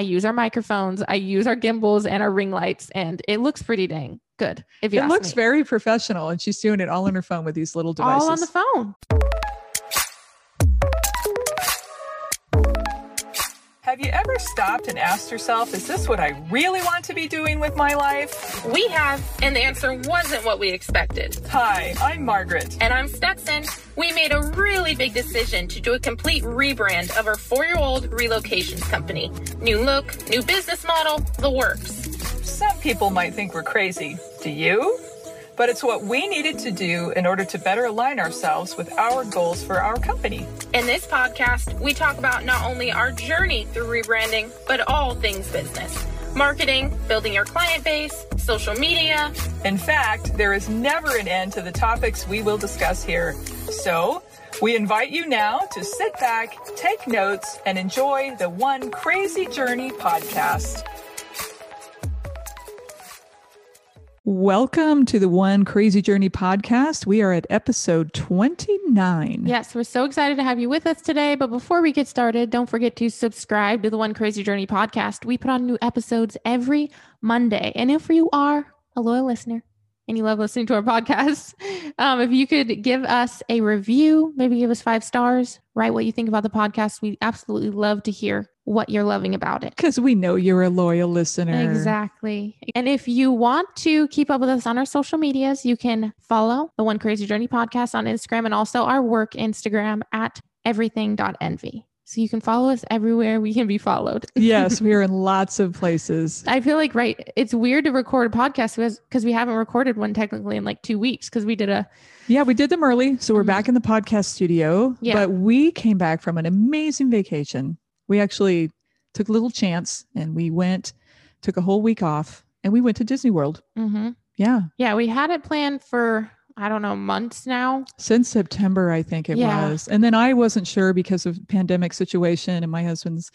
I use our microphones, I use our gimbals and our ring lights, and it looks pretty dang good. If you It looks me. very professional, and she's doing it all on her phone with these little devices. all on the phone. Have you ever stopped and asked yourself, is this what I really want to be doing with my life? We have, and the answer wasn't what we expected. Hi, I'm Margaret. And I'm Stetson. We made a really big decision to do a complete rebrand of our four year old relocations company. New look, new business model, the works. Some people might think we're crazy. Do you? But it's what we needed to do in order to better align ourselves with our goals for our company. In this podcast, we talk about not only our journey through rebranding, but all things business marketing, building your client base, social media. In fact, there is never an end to the topics we will discuss here. So, we invite you now to sit back, take notes, and enjoy the One Crazy Journey podcast. Welcome to the One Crazy Journey podcast. We are at episode 29. Yes, we're so excited to have you with us today. But before we get started, don't forget to subscribe to the One Crazy Journey podcast. We put on new episodes every Monday. And if you are a loyal listener and you love listening to our podcast, um, if you could give us a review, maybe give us five stars, write what you think about the podcast. We absolutely love to hear what you're loving about it. Because we know you're a loyal listener. Exactly. And if you want to keep up with us on our social medias, you can follow the One Crazy Journey podcast on Instagram and also our work Instagram at everything.envy. So you can follow us everywhere we can be followed. yes, we are in lots of places. I feel like right, it's weird to record a podcast because we haven't recorded one technically in like two weeks because we did a Yeah, we did them early. So we're Mhm. back in the podcast studio. Yeah. But we came back from an amazing vacation. We actually took a little chance and we went, took a whole week off, and we went to Disney World. Mhm. Yeah. yeah, we had it planned for I don't know months now. Since September, I think it Yeah. was. And then I wasn't sure because of pandemic situation and my husband's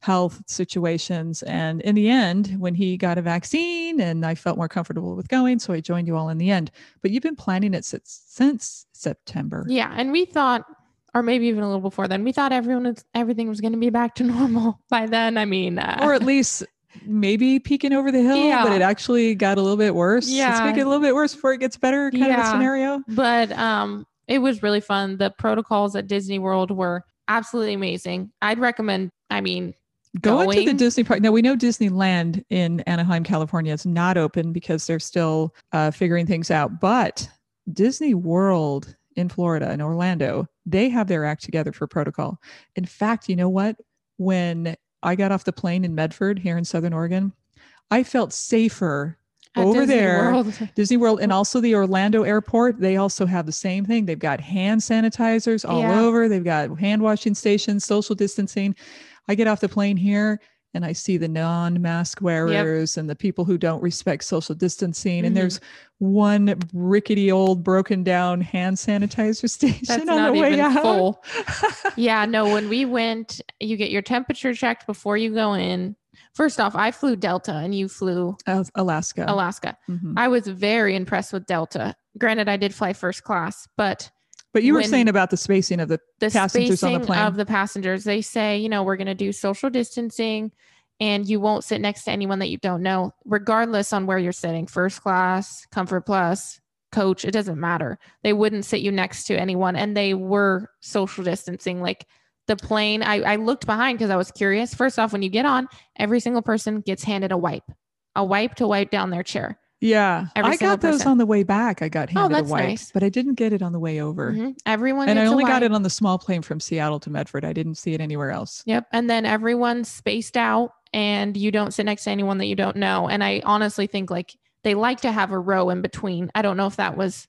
health situations. And in the end, when he got a vaccine and I felt more comfortable with going, so I joined you all in the end. But you've been planning it since, since September. Yeah, and we thought, or maybe even a little before then, we thought everyone everything was going to be back to normal by then. I mean, uh, or at least maybe peeking over the hill, but it actually got a little bit worse. It's Yeah. get a little bit worse before it gets better, kind of a scenario. but um, it was really fun. The protocols at Disney World were absolutely amazing. I'd recommend. I mean, Going, to the Disney park. Now we know Disneyland in Anaheim, California is not open because they're still uh, figuring things out. But Disney World in Florida and Orlando, they have their act together for protocol. In fact, you know what? When I got off the plane in Medford here in Southern Oregon, I felt safer at over Disney there World, Disney World and also the Orlando airport, they also have the same thing. They've got hand sanitizers all Yeah. over. They've got hand washing stations, social distancing. I get off the plane here and I see the non-mask wearers and the people who don't respect social distancing. Mhm. And there's one rickety old broken down hand sanitizer station that's on the way out. full. yeah, no. When we went, you get your temperature checked before you go in. First off, I flew Delta and you flew Al- Alaska. Alaska. Mhm. I was very impressed with Delta. Granted, I did fly first class, but But you were saying about the spacing of the the Passengers on the spacing plane. of the passengers they say you know we're going to do social distancing and you won't sit next to anyone that you don't know regardless on where you're sitting. First class comfort plus coach it doesn't matter. They wouldn't sit you next to anyone and they were social distancing. Like the plane i, I looked behind because i was curious. First off when you get on every single person gets handed a wipe a wipe to wipe down their chair yeah. I got those person. on the way back. I got Oh, handed a that's wipe, nice. but I didn't get it on the way over. Mhm. everyone and I a only got it on the small plane from Seattle to Medford. I didn't see it anywhere else. Yep. And then everyone's spaced out and you don't sit next to anyone that you don't know. And I honestly think like they like to have a row in between. I don't know if that was,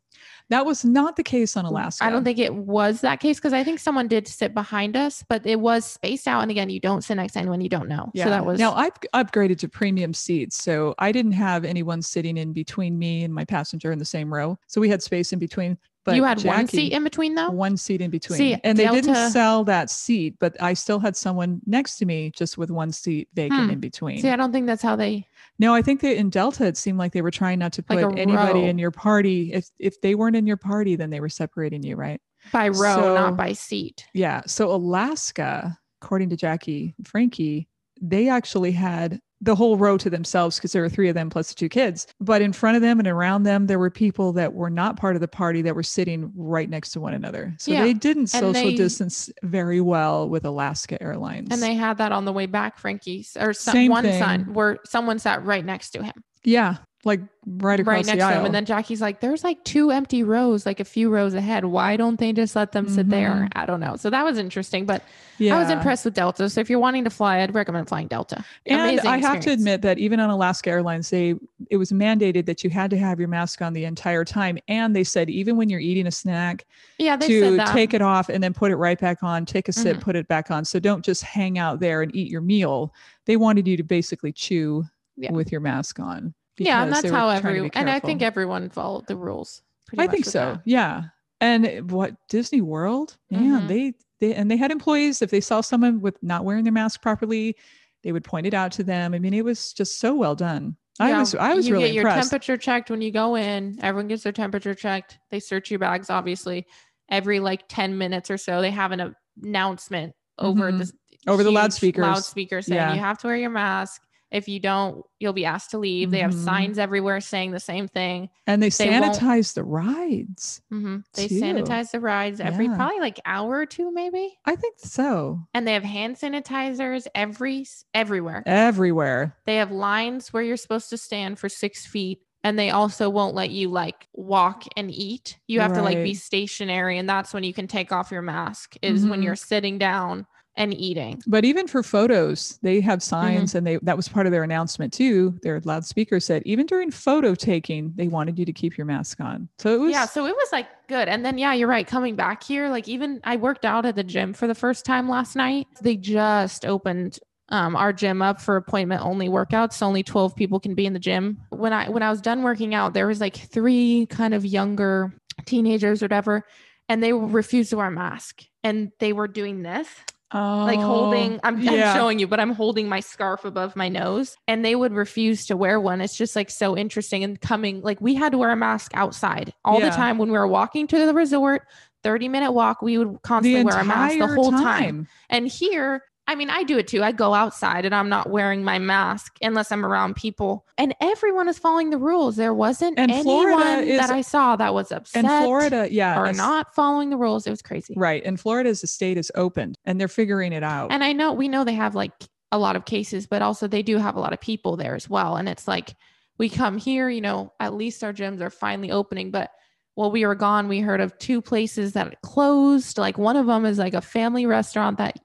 That was not the case on Alaska. I don't think it was that case because I think someone did sit behind us, but it was spaced out. And again, you don't sit next to anyone you don't know. Yeah. So that was, now I've upgraded to premium seats, so I didn't have anyone sitting in between me and my passenger in the same row. So we had space in between. But you had one seat in between though? one seat in between. See, and they Delta- didn't sell that seat, but I still had someone next to me just with one seat vacant Hmm. in between. See, I don't think that's how they, No, I think that in Delta it seemed like they were trying not to put a anybody row. in your party. If if they weren't in your party, then they were separating you, right? by row, So- not by seat. Yeah. So Alaska, according to Jackie and Frankie, they actually had the whole row to themselves because there were three of them plus the two kids. But in front of them and around them, there were people that were not part of the party that were sitting right next to one another. So Yeah. they didn't social they- distance very well with Alaska Airlines. And they had that on the way back, Frankie, or some, Same one thing. son where someone sat right next to him, yeah, like right across right next the to aisle. him. And then Jackie's like, "There's like two empty rows, like a few rows ahead. Why don't they just let them sit there?" Mhm. I don't know. So that was interesting, but yeah. I was impressed with Delta. So if you're wanting to fly, I'd recommend flying Delta. And Amazing I have to admit that even on Alaska Airlines, they it was mandated that you had to have your mask on the entire time. And they said even when you're eating a snack, yeah, they to said that. take it off and then put it right back on, take a sip, Mhm. put it back on. So don't just hang out there and eat your meal. They wanted you to basically chew Yeah. with your mask on. Yeah, and that's how trying to every and I think everyone followed the rules. I think so. that. Yeah. And what Disney World, man, Mhm. they they and they had employees. If they saw someone with not wearing their mask properly, they would point it out to them. I mean, it was just so well done. I was I was you really get your impressed. temperature checked when you go in. Everyone gets their temperature checked. They search your bags, obviously, every like 10 minutes or so. They have an announcement over Mhm. the Over the loudspeakers. loudspeaker saying Yeah. you have to wear your mask. If you don't, you'll be asked to leave. They have Mhm. signs everywhere saying the same thing. and they, they sanitize the rides. hmm They Too. sanitize the rides every Yeah. probably like hour or two, maybe. I think so. And they have hand sanitizers every everywhere. Everywhere. They have lines where you're supposed to stand for six feet. And they also won't let you like walk and eat. You have to like be stationary. And that's when you can take off your mask, is when Mhm. you're sitting down and eating. But even for photos, they Mm-hmm. have signs and they that was part of their announcement too. Their loudspeaker said even during photo taking, they wanted you to keep your mask on. So it was yeah. So it was like good. And then, yeah, you're right. Coming back here, like even I worked out at the gym for the first time last night. They just opened um, our gym up for appointment only workouts. Only 12 people can be in the gym. When I when I was done working out, there was like three kind of younger teenagers or whatever, and they refused to wear a mask. And they were doing this, like holding, I'm, I'm Oh, showing you, but I'm holding my scarf above my nose. And they would refuse to wear one. It's just like so interesting. And coming, like we had to wear a mask outside all the time when we were walking to the resort, 30 minute walk, we would constantly wear a mask the whole time. time. And here, I mean, I do it too. I go outside and I'm not wearing my mask unless I'm around people. And everyone is following the rules. There wasn't And anyone is- that I saw that was upset And Florida, yeah, or it's- not following the rules. It was crazy. right. And Florida as a state is opened and they're figuring it out. And I know we know they have like a lot of cases, but also they do have a lot of people there as well. And it's like we come here, you know, at least our gyms are finally opening. But while we were gone, we heard of two places that closed. Like one of them is like a family restaurant that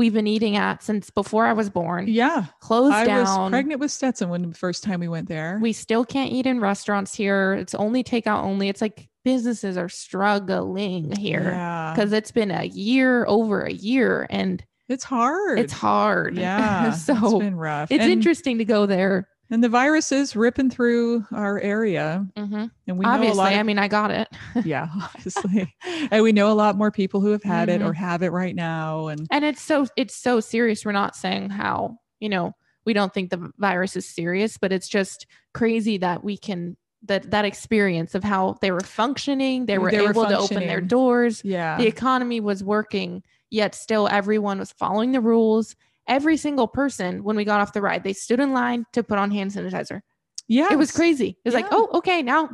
we've been eating at since before I was born. yeah. Closed I down. was pregnant with Stetson when the first time we went there. We still can't eat in restaurants here. It's only takeout only. It's like businesses are struggling here yeah. because it's been a year over a year and it's hard. it's hard. Yeah. so it's been rough. it's and, interesting to go there. And the virus is ripping through our area. hmm And we know a lot of I mean, I got it. yeah, obviously. and we know a lot more people who have had it Mm-hmm. or have it right now. And and it's so it's so serious. We're not saying how you know we don't think the virus is serious, but it's just crazy that we can that that experience of how they were functioning, they were They were able to open their doors, yeah, the economy was working, yet still everyone was following the rules. Every single person, when we got off the ride, they stood in line to put on hand sanitizer. yeah, It was crazy. It was like, oh, okay, now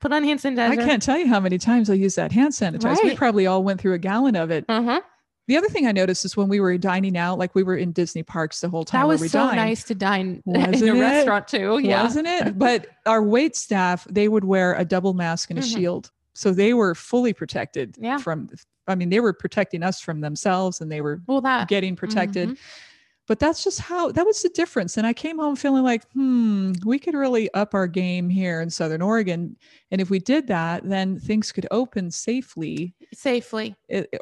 put on hand sanitizer. I can't tell you how many times I used that hand sanitizer. We probably all went through a gallon of it. Uh-huh. The other thing I noticed is when we were dining out, like we were in Disney parks the whole time. That was we so dined, nice to dine in Wasn't a it? restaurant too. Yeah. wasn't it? But our wait staff, they would wear a double mask and a Mhm. shield. So they were fully protected Yeah. from I mean, they were protecting us from themselves and they were Well, that getting protected. Mhm. But that's just how that was the difference. And I came home feeling like, hmm, we could really up our game here in Southern Oregon. And if we did that, then things could open safely safely.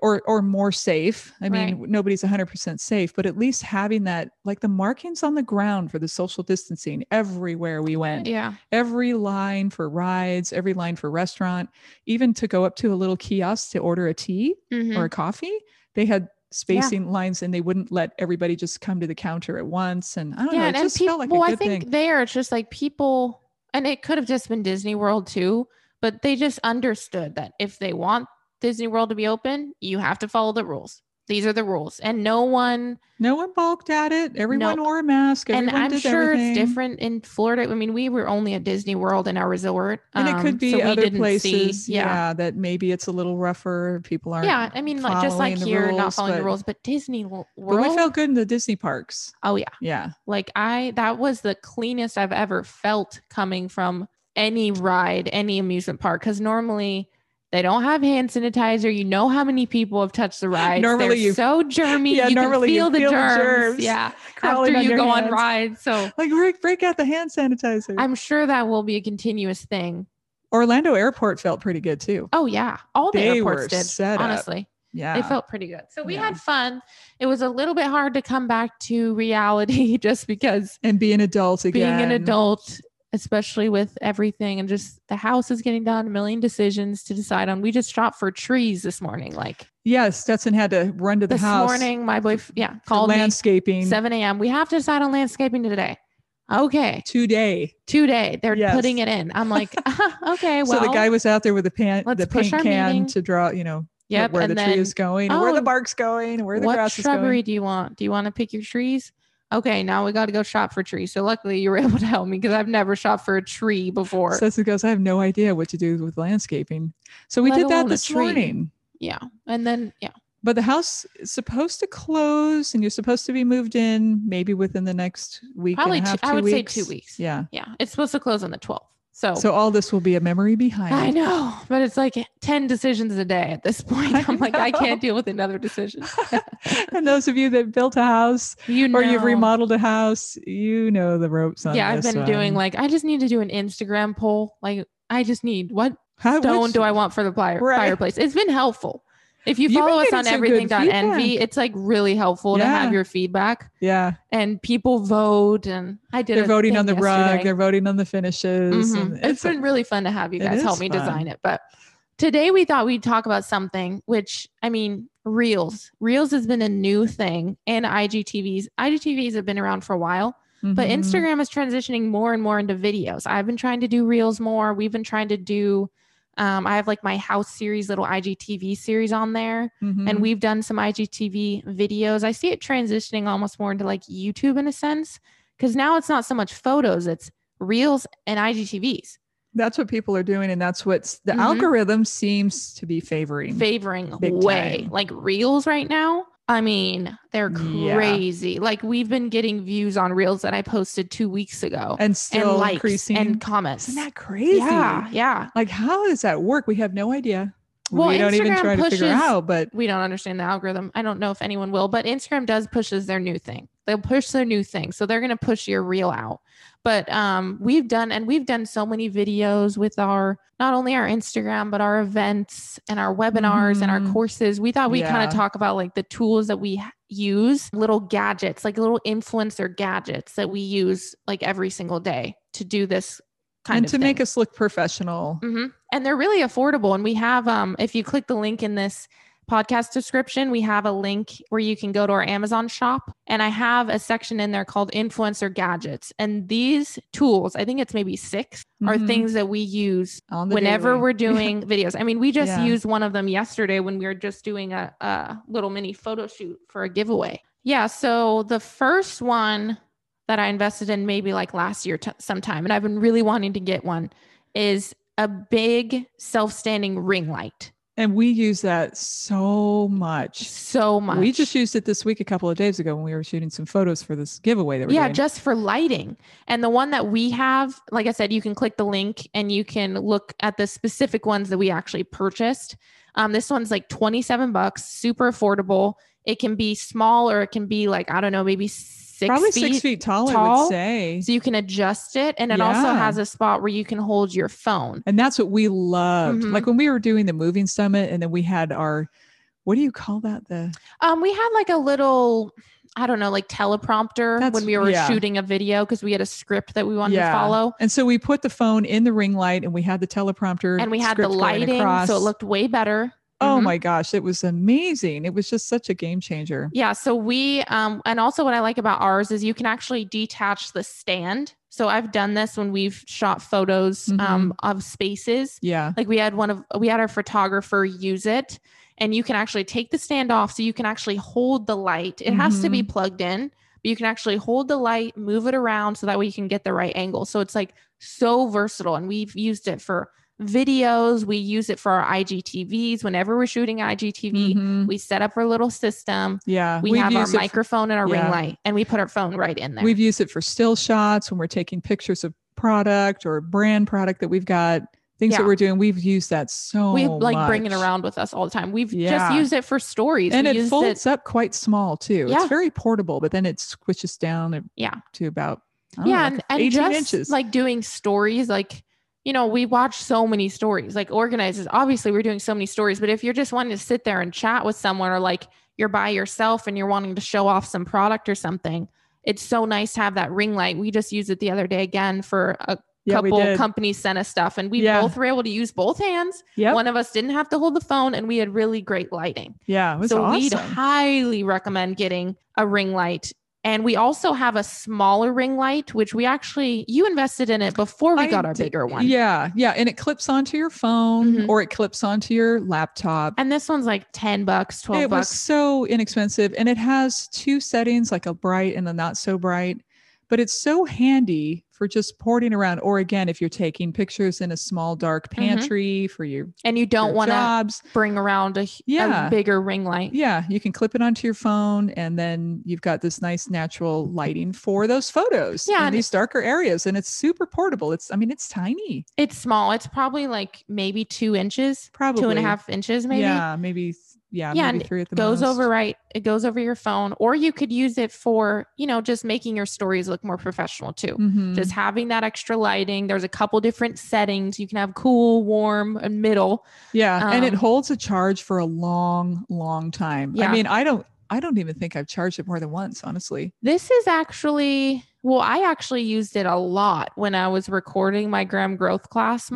or or more safe. I mean, Right. nobody's 100% safe, but at least having that like the markings on the ground for the social distancing everywhere we went. Yeah. Every line for rides, every line for restaurant, even to go up to a little kiosk to order a tea Mhm. or a coffee, they had spacing lines and they wouldn't let everybody just come to the counter at once. And I don't know, it and, just people. felt like well, a I good think thing. there it's just like people, and it could have just been Disney World too, but they just understood that if they want Disney World to be open, you have to follow the rules. These are the rules. And no one No one balked at it. Everyone No. wore a mask. Everyone and I'm sure everything. it's different in Florida. I mean, we were only at Disney World in our resort. And it um, could be so other places, see- yeah. yeah. that maybe it's a little rougher. People aren't. Yeah, I mean, like just like here, not rules, following the rules, but Disney Wo- But we felt good in the Disney parks. oh yeah, Yeah. like I that was the cleanest I've ever felt coming from any ride, any amusement park. Because normally they don't have hand sanitizer. You know how many people have touched the ride. Normally They're you- so germy. Yeah, you normally can you feel the feel the germs. germs Yeah, after you go on rides. So Like break, break out the hand sanitizer. I'm sure that will be a continuous thing. Orlando Airport felt pretty good too. Oh yeah, all the They airports did. set up. honestly. Yeah. They felt pretty good. So we Yeah. had fun. It was a little bit hard to come back to reality just because and be an adult again. being an adult, especially with everything and just the house is getting done, a million decisions to decide on. We just shopped for trees this morning. Like Yes, Stetson had to run to the this house. This morning, my boyfriend, yeah, called me landscaping 7 a.m. We have to decide on landscaping today. Okay, today. today they're Yes. putting it in. I'm like, okay, well, so the guy was out there with the pan, the paint can meeting. to draw, you know, yep, where the then tree is going, and where the Oh, bark's going, where the grass is going. What shrubbery do you want? Do you want to pick your trees? Okay, now we got to go shop for trees. So luckily you were able to help me because I've never shopped for a tree before. Stetson goes, I have no idea what to do with landscaping. So we Let did that this morning. yeah, and then yeah, But the house is supposed to close, and you're supposed to be moved in maybe within the next week. Probably a two- half, I two would say two weeks. Yeah. yeah, it's supposed to close on the 12th. So, So all this will be a memory behind. I know, but it's like 10 decisions a day at this point. I I'm like, I can't deal with another decision. and those of you that built a house You know, or you've remodeled a house, you know the ropes on Yeah, I've been doing like, I just need to do an Instagram poll. Like, I just need what How- stone which- do I want for the fire, Right. fireplace? It's been helpful. If you follow us on some good everything.envy, it's like really helpful to have your feedback Yeah, and people vote. And I did they're voting on the thing rug. They're voting on the finishes. Mhm. and It's been really fun to have you guys help me fun. design it. But today we thought we'd talk about something, which I mean, Reels. Reels has been a new thing in IGTVs. IGTVs have been around for a while, but Mhm. Instagram is transitioning more and more into videos. I've been trying to do Reels more. We've been trying to do. Um, I have like my house series, little IGTV series on there, Mhm. and we've done some IGTV videos. I see it transitioning almost more into like YouTube in a sense, because now it's not so much photos; it's Reels and IGTVs. that's what people are doing, and that's what's the Mhm. algorithm seems to be favoring. favoring way time. like reels right now i mean they're Yeah. crazy like we've been getting views on reels that i posted two weeks ago and still and likes increasing. and comments Isn't that crazy? yeah yeah Like, how does that work? We have no idea. Well, we don't even Instagram try to figure pushes- out, but we don't understand the algorithm i don't know if anyone will but instagram does pushes their new thing they'll push their new thing so they're going to push your reel out but um we've done and we've done so many videos with our not only our instagram but our events and our webinars and our Mhm. courses we thought we kind Yeah. of talk about like the tools that we use little gadgets like little influencer gadgets that we use like every single day to do this kind and to make us look professional. hmm And they're really affordable. And we have, um, if you click the link in this podcast description, we have a link where you can go to our Amazon shop. And I have a section in there called influencer gadgets. And these tools, I think it's maybe 6 are Mhm. things that we use whenever daily. we're doing videos. I mean, we just Yeah. used one of them yesterday when we were just doing a, a little mini photo shoot for a giveaway. Yeah. So the first one that I invested in maybe like last year t- sometime, and I've been really wanting to get one, is a big self standing ring light. and we use that so much. So much. We just used it this week a couple of days ago when we were shooting some photos for this giveaway that we're yeah, doing. just for lighting. And the one that we have, like I said, you can click the link and you can look at the specific ones that we actually purchased. Um, this one's like 27 bucks, super affordable. It can be small or it can be like, I don't know, maybe six Probably feet. six feet tall, I would say. So you can adjust it. And it also has a spot where you can hold your phone. And that's what we loved. Mhm. Like when we were doing the moving summit, and then we had our, what do you call that? The Um, we had like a little, I don't know, like teleprompter That's- when we were yeah. shooting a video because we had a script that we wanted Yeah. to follow. And so we put the phone in the ring light, and we had the teleprompter, And we had the lighting, across. so it looked way better. Oh Mhm. my gosh, it was amazing! It was just such a game changer. Yeah. So we, um, and also what I like about ours is you can actually detach the stand. So I've done this when we've shot photos Mm-hmm. um, of spaces. Yeah, Like we had one of, we had our photographer use it and you can actually take the stand off so you can actually hold the light. It has to Mm-hmm. be plugged in, but you can actually hold the light, move it around so that way you can get the right angle. So it's like so versatile. And we've used it for videos, we use it for our IGTVs. Whenever we're shooting IGTV, Mhm. we set up our little system. Yeah. We have our it for- microphone and our yeah. ring light, and we put our phone right in there. We've used it for still shots when we're taking pictures of product or brand product that we've got, things Yeah. that we're doing. We've used that so we like bring it around with us all the time. We've Yeah. just used it for stories. And we it folds up quite small too. It's very portable, but then it squishes down Yeah. to about yeah, know, and, like and 18 just inches. like doing stories, like you know, we watch so many stories. Like organizers, obviously, we're doing so many stories. But if you're just wanting to sit there and chat with someone, or like you're by yourself and you're wanting to show off some product or something, it's so nice to have that ring light. We just used it the other day again for a yeah, couple companies sent us stuff, and we Yeah. both were able to use both hands. Yep. One of us didn't have to hold the phone, and we had really great lighting. yeah, it was so we'd highly recommend getting a ring light. And we also have a smaller ring light, which we actually you invested in it before we I got our did- bigger one. Yeah, yeah, and it clips onto your phone Mhm. or it clips onto your laptop. And this one's like 10 bucks, 12 it was bucks. so inexpensive, and it has two settings, like a bright and a not so bright. But it's so handy for just porting around, or again, if you're taking pictures in a small dark Mhm. pantry for your, And you don't want to bring around a, Yeah. bigger ring light. Yeah, you can clip it onto your phone, and then you've got this nice natural lighting for those photos Yeah, in these darker areas, and it's super portable. It's, I mean, it's tiny, It's small. It's probably like maybe two inches, probably two and a half inches, maybe. Yeah, maybe, yeah, Yeah, maybe three at the goes most. over right it goes over your phone or you could use it for you know just making your stories look more professional too Mhm. just having that extra lighting there's a couple different settings you can have cool warm and middle Yeah, and it Um, holds a charge for a long, long time. Yeah. I mean, I don't I don't even think I've charged it more than once, honestly. this is actually well i actually used it a lot when i was recording my graham growth class Mhm.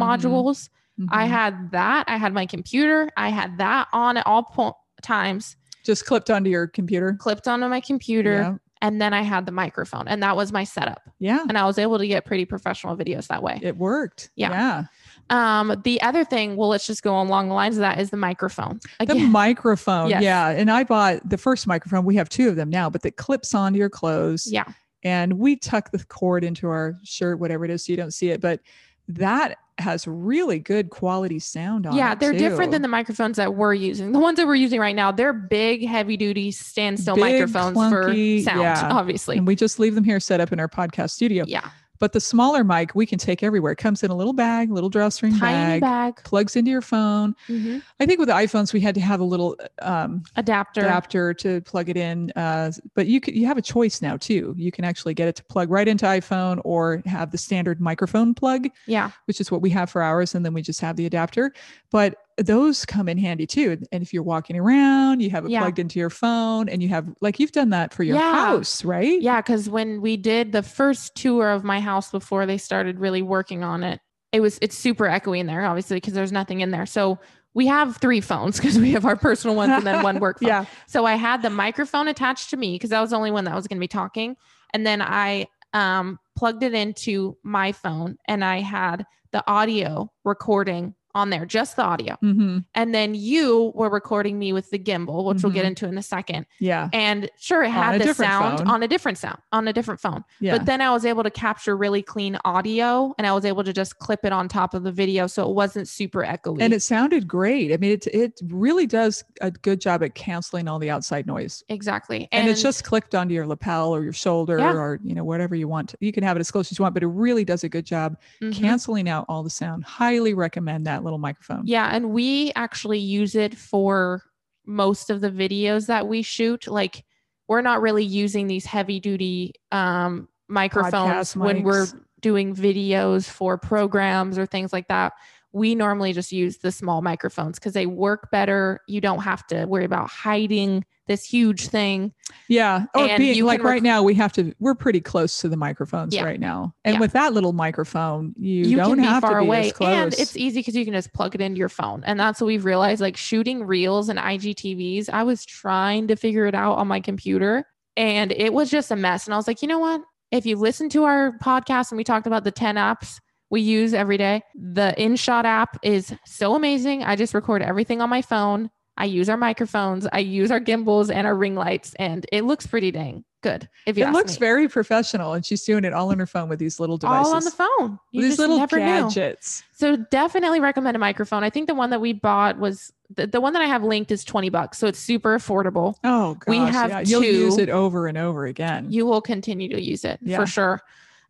Modules i had that i had my computer i had that on at all po- times just clipped onto your computer. clipped onto my computer Yeah. and then i had the microphone and that was my setup Yeah. and i was able to get pretty professional videos that way It worked. Yeah. Yeah. Um, the other thing, well, let's just go along the lines of that is the microphone. The microphone. Yes. Yeah. And I bought the first microphone. We have two of them now, but that clips onto your clothes. yeah, And we tuck the cord into our shirt, whatever it is, so you don't see it. But that has really good quality sound on yeah, they're different than the microphones that we're using. The ones that we're using right now, they're big, heavy duty standstill Big, microphones clunky, for sound, yeah. obviously. and we just leave them here set up in our podcast studio. Yeah, But the smaller mic we can take everywhere. It comes in a little bag, little drawstring tiny bag, bag, plugs into your phone. mhm, I think with the iPhones we had to have a little um, adapter. adapter to plug it in. Uh, but you could you have a choice now too. You can actually get it to plug right into iPhone or have the standard microphone plug, Yeah, which is what we have for ours, and then we just have the adapter. But those come in handy too. And if you're walking around, you have it Yeah. plugged into your phone, and you have like you've done that for your Yeah. house, right? yeah. Because when we did the first tour of my house before they started really working on it, it was it's super echoey in there, obviously, because there's nothing in there. So we have three phones because we have our personal ones and then one work phone. yeah. So I had the microphone attached to me because I was the only one that was going to be talking. And then I um, plugged it into my phone and I had the audio recording on there, just the audio. hmm And then you were recording me with the gimbal, which we'll get Mhm. into in a second. Yeah. And sure, it had the sound phone. on a different sound, on a different phone. Yeah. But then I was able to capture really clean audio and I was able to just clip it on top of the video. So it wasn't super echoey. and it sounded great. I mean, it it really does a good job at canceling all the outside noise. exactly. And, it's just clicked onto your lapel or your shoulder Yeah. or you know whatever you want. You can have it as close as you want, but it really does a good job Mhm. canceling out all the sound. Highly recommend that little microphone. Yeah, and we actually use it for most of the videos that we shoot. Like we're not really using these heavy duty um microphones Podcast when we're doing videos for programs or things like that. We normally just use the small microphones because they work better. You don't have to worry about hiding this huge thing. Yeah. Or And being like rec- right now, we have to. We're pretty close to the microphones Yeah. right now, and Yeah. with that little microphone, you, You, don't have far to be away, as close. and it's easy because you can just plug it into your phone. And that's what we've realized. Like shooting reels and IGTVs, I was trying to figure it out on my computer, and it was just a mess. And I was like, you know what? If you listen to our podcast and we talked about the ten apps we use every day, the InShot app is so amazing. I just record everything on my phone. I use our microphones, I use our gimbals and our ring lights, and it looks pretty dang good. If you It looks me. very professional, and she's doing it all on her phone with these little devices. all on the phone. You these little never knew. gadgets. So definitely recommend a microphone. I think the one that we bought was the, the one that I have linked is 20 bucks. So it's super affordable. Oh, gosh. We have yeah. You'll use it over and over again. You will continue to use it Yeah. for sure.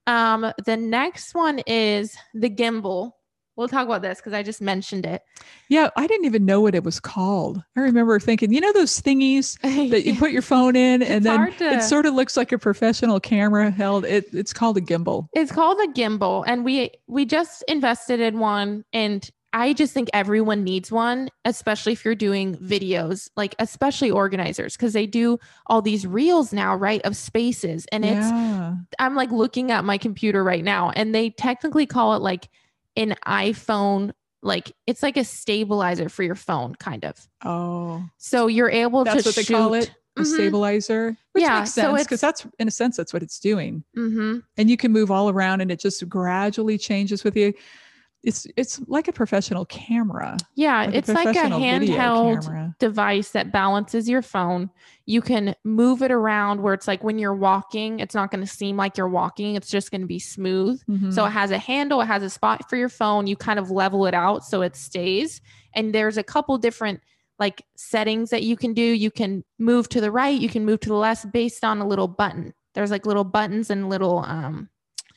Um, the next one is the gimbal. We'll talk about this because I just mentioned it. yeah, I didn't even know what it was called. I remember thinking, you know, those thingies that you put your phone in, and then to- it sort of looks like a professional camera held. It, it's called a gimbal. It's called a gimbal, and we we just invested in one, and I just think everyone needs one, especially if you're doing videos, like especially organizers, because they do all these reels now, right, of spaces, and it's. I'm like looking at my computer right now, and they technically call it like an iPhone, like it's like a stabilizer for your phone, kind of. Oh, So you're able that's to what they shoot. call it. A Mhm. stabilizer, which Yeah, makes so sense because that's in a sense that's what it's doing. Mhm. and you can move all around and it just gradually changes with you it's it's like a professional camera Yeah, like it's like a handheld device that balances your phone. You can move it around where it's like when you're walking, it's not going to seem like you're walking. It's just going to be smooth. Mhm. So it has a handle, it has a spot for your phone. You kind of level it out so it stays. And there's a couple different like settings that you can do. You can move to the right, you can move to the left based on a little button. There's like little buttons and little um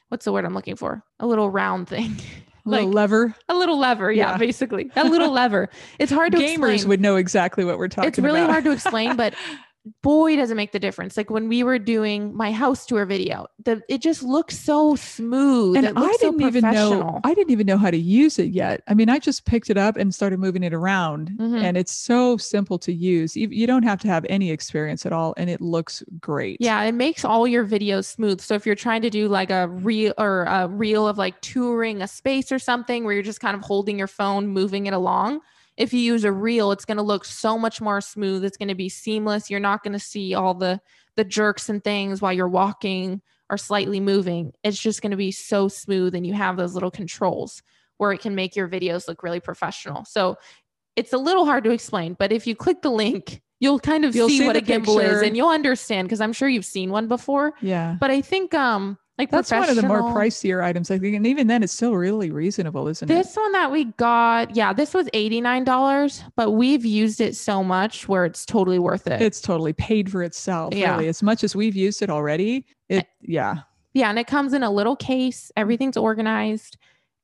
what's the word I'm looking for? A little round thing. a little like- lever a little lever, yeah, Yeah. basically. A little lever. It's hard to gamers explain. would know exactly what we're talking about. it's really about hard to explain, but boy does it make the difference. Like when we were doing my house tour video, the it just looks so smooth. and I looks so didn't even know. I didn't even know how to use it yet. I mean, I just picked it up and started moving it around, Mhm. and it's so simple to use. You, you don't have to have any experience at all, and it looks great. Yeah, it makes all your videos smooth. So if you're trying to do like a reel or a reel of like touring a space or something where you're just kind of holding your phone, moving it along, if you use a reel, it's going to look so much more smooth. It's going to be seamless. You're not going to see all the the jerks and things while you're walking or slightly moving. It's just going to be so smooth and you have those little controls where it can make your videos look really professional. So it's a little hard to explain, but if you click the link, you'll kind of You'll see, see what a gimbal is and you'll understand because I'm sure you've seen one before. yeah. But I think um like That's one of the more pricier items, I think, and even then, it's still really reasonable, isn't it? This one that we got, yeah, this was $89, but we've used it so much where it's totally worth it. It's totally paid for itself, Yeah. really. As much as we've used it already, it yeah. yeah, and it comes in a little case. Everything's organized.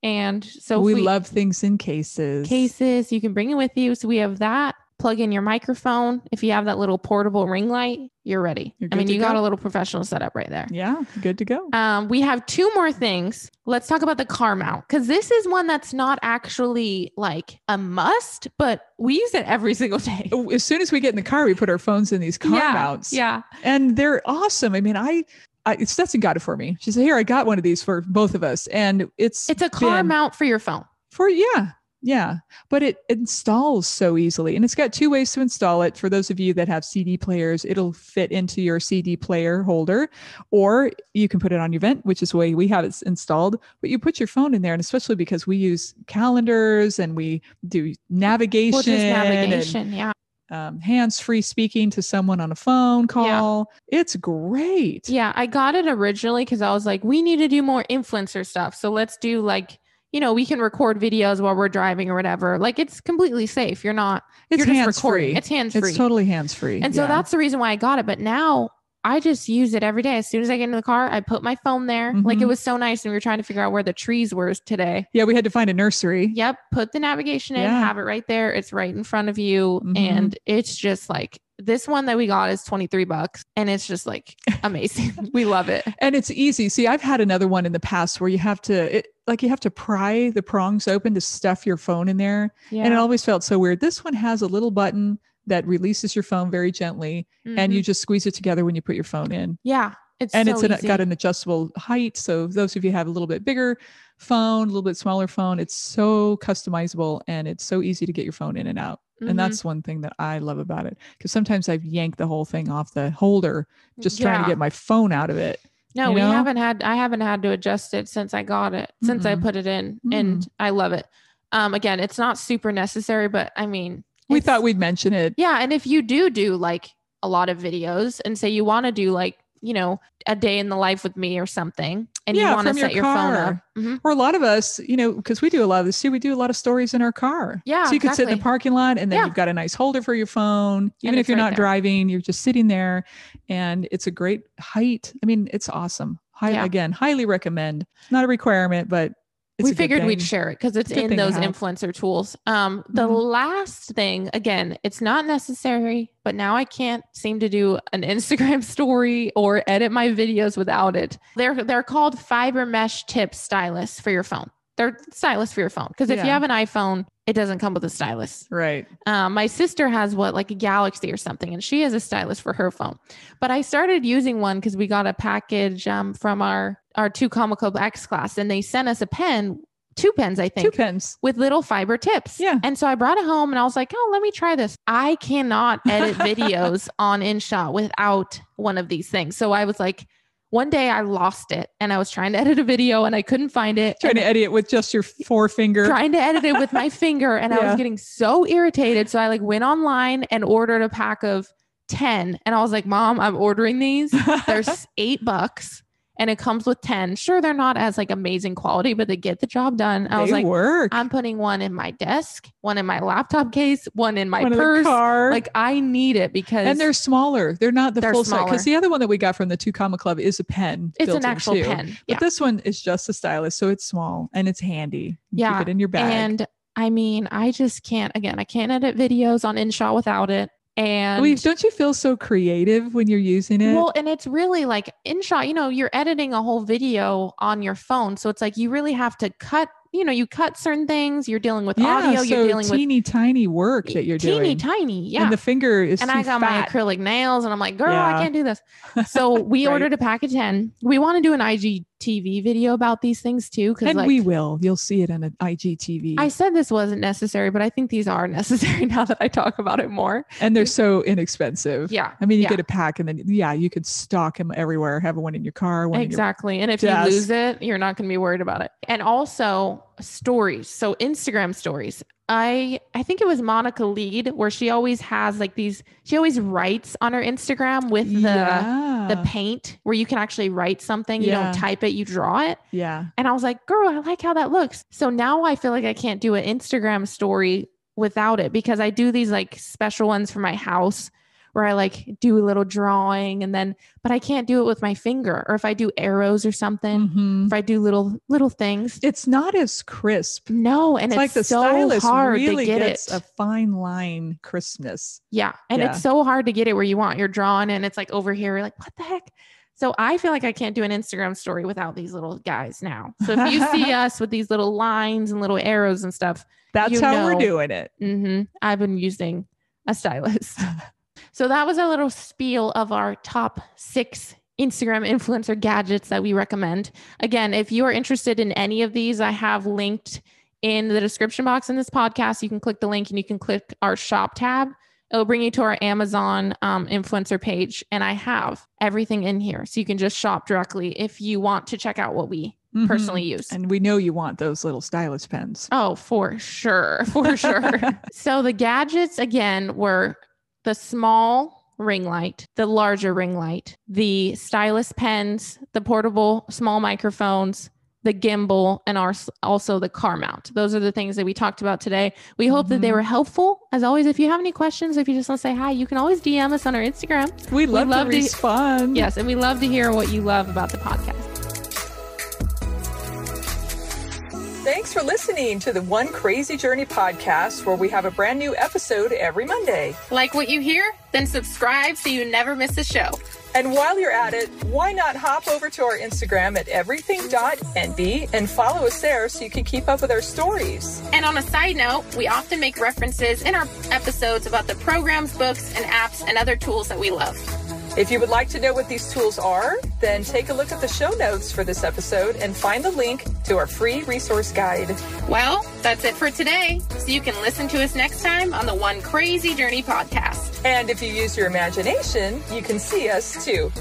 And so if we, love things in cases. cases, you can bring it with you. So we have that. Plug in your microphone. If you have that little portable ring light, you're ready. You're I mean, you got a little professional setup right there. Yeah, good to go. Um, we have two more things. Let's talk about the car mount because this is one that's not actually like a must, but we use it every single day. Oh, As soon as we get in the car, we put our phones in these car yeah, mounts. Yeah. and they're awesome. I mean, I, I Stetson got it for me. She said, "Here, I got one of these for both of us," and it's It's a car been- mount for your phone. for yeah, yeah. But it installs so easily, and it's got two ways to install it. For those of you that have CD players, it'll fit into your CD player holder, or you can put it on your vent, which is the way we have it installed. But you put your phone in there, and especially because we use calendars and we do navigation, just and, navigation. yeah. um, hands-free speaking to someone on a phone call. It's great. Yeah. I got it originally because I was like, we need to do more influencer stuff. So let's do like, you know, we can record videos while we're driving or whatever. Like it's completely safe. You're not, It's you're just hands recording. free. It's hands free. It's totally hands free. And so that's the reason why I got it. But now I just use it every day. As soon as I get in the car, I put my phone there. Like it Mhm. was so nice. And we were trying to figure out where the trees were today. yeah. We had to find a nursery. Yep. Put the navigation in, Yeah. have it right there. It's right in front of you. Mhm. And it's just like this one that we got is 23 bucks. And it's just like amazing. we love it. and it's easy. See, I've had another one in the past where you have to, it, like, you have to pry the prongs open to stuff your phone in there, Yeah. and it always felt so weird. This one has a little button that releases your phone very gently, and Mhm. you just squeeze it together when you put your phone in. yeah. It's and so it's an, got an adjustable height. So those of you who have a little bit bigger phone, a little bit smaller phone, it's so customizable and it's so easy to get your phone in and out. Mhm. And that's one thing that I love about it. Because sometimes I've yanked the whole thing off the holder just trying to get my phone out of it. No, we know? haven't had I haven't had to adjust it since I got it, since I Mm-mm. put it in and I love it. Um again, it's not super necessary, but I mean, We thought we'd mention it. Yeah. And if you do do like a lot of videos and say you want to do like, you know, a day in the life with me or something, and Yeah, you want to from your set your, phone up. Mhm. Or a lot of us, you know, because we do a lot of this too, we do a lot of stories in our car. Yeah, So you could sit in the parking lot and then Yeah. you've got a nice holder for your phone. Even if you're right not there. driving, you're just sitting there and it's a great height. I mean, it's awesome. High, Yeah. Again, highly recommend. Not a requirement, but it's we figured we'd share it because it's good in those influencer tools. Um, the Mhm. last thing, again, it's not necessary, but now I can't seem to do an Instagram story or edit my videos without it. They're they're called fiber mesh tip stylus for your phone. They're stylus for your phone because if you have an iPhone, it doesn't come with a stylus. Right. Um, my sister has what like a Galaxy or something, and she has a stylus for her phone. But I started using one because we got a package um, from our our Two Comma Club X class, and they sent us a pen, two pens, I think. Two pens. with little fiber tips. Yeah. And so I brought it home, and I was like, oh, let me try this. I cannot edit videos on InShot without one of these things. So I was like. One day I lost it and I was trying to edit a video and I couldn't find it. Trying to edit it with just your forefinger. trying to edit it with my finger and I was getting so irritated. So I like went online and ordered a pack of 10 and I was like, Mom, I'm ordering these. There's eight bucks and it comes with 10. Sure, they're not as like amazing quality, but they get the job done. I was They like, work. I'm putting one in my desk, one in my laptop case, one in my One in purse. car. Like I need it because and they're smaller. They're not the They're full size. Because the other one that we got from the Two Comma Club is a pen. it's built an in actual too. pen. But this one is just a stylus, so it's small and it's handy. You Yeah, Keep it in your bag. And I mean, I just can't again, I can't edit videos on InShot without it. And Louise, don't you feel so creative when you're using it? Well, and it's really like InShot, you know, you're editing a whole video on your phone. So it's like you really have to cut, you know, you cut certain things. You're dealing with yeah, audio, so you're dealing with teeny tiny work that you're teeny doing. Teeny tiny. Yeah. And the finger is and I got fat. my acrylic nails and I'm like, girl, Yeah. I can't do this. So we Right. ordered a pack of 10. We want to do an IGTV video about these things too. And like we will. You'll see it on an IGTV. I said this wasn't necessary, but I think these are necessary now that I talk about it more. and they're so inexpensive. Yeah. I mean, you yeah. get a pack and then, yeah, you could stock them everywhere. Have one in your car, one Exactly. And if desk. you lose it, you're not going to be worried about it. And also stories. So Instagram stories. I I think it was Monica Lead where she always has like these she always writes on her Instagram with the yeah. the paint where you can actually write something. You Yeah. don't type it, you draw it. yeah. And I was like, girl, I like how that looks. So now I feel like I can't do an Instagram story without it because I do these like special ones for my house where I like do a little drawing and then, but I can't do it with my finger. Or if I do arrows or something, Mhm. if I do little, little things. It's not as crisp. No, and it's it's, like the so stylus hard really to get gets it. a fine line crispness. yeah. And Yeah. it's so hard to get it where you want. You're drawing and it's like over here, you're like, what the heck? So I feel like I can't do an Instagram story without these little guys now. So if you see us with these little lines and little arrows and stuff, That's how we're doing it. hmm I've been using a stylus. so that was a little spiel of our top six Instagram influencer gadgets that we recommend. Again, if you are interested in any of these, I have linked in the description box in this podcast. You can click the link and you can click our shop tab. It'll bring you to our Amazon um, influencer page, and I have everything in here. So you can just shop directly if you want to check out what we Mhm. personally use. And we know you want those little stylus pens. Oh, for sure. For sure. so the gadgets again were the small ring light, the larger ring light, the stylus pens, the portable small microphones, the gimbal, and our, also the car mount. Those are the things that we talked about today. We hope that they Mhm. were helpful. As always, if you have any questions, if you just want to say hi, you can always DM us on our Instagram. We love, love to to- respond. Yes, and we love to hear what you love about the podcast. Thanks for listening to the One Crazy Journey podcast, where we have a brand new episode every Monday. Like what you hear? Then subscribe so you never miss a show. And while you're at it, why not hop over to our Instagram at everything.envy and follow us there so you can keep up with our stories. And on a side note, we often make references in our episodes about the programs, books, and apps and other tools that we love. If you would like to know what these tools are, then take a look at the show notes for this episode and find the link to our free resource guide. Well, that's it for today. So you can listen to us next time on the One Crazy Journey podcast. And if you use your imagination, you can see us too.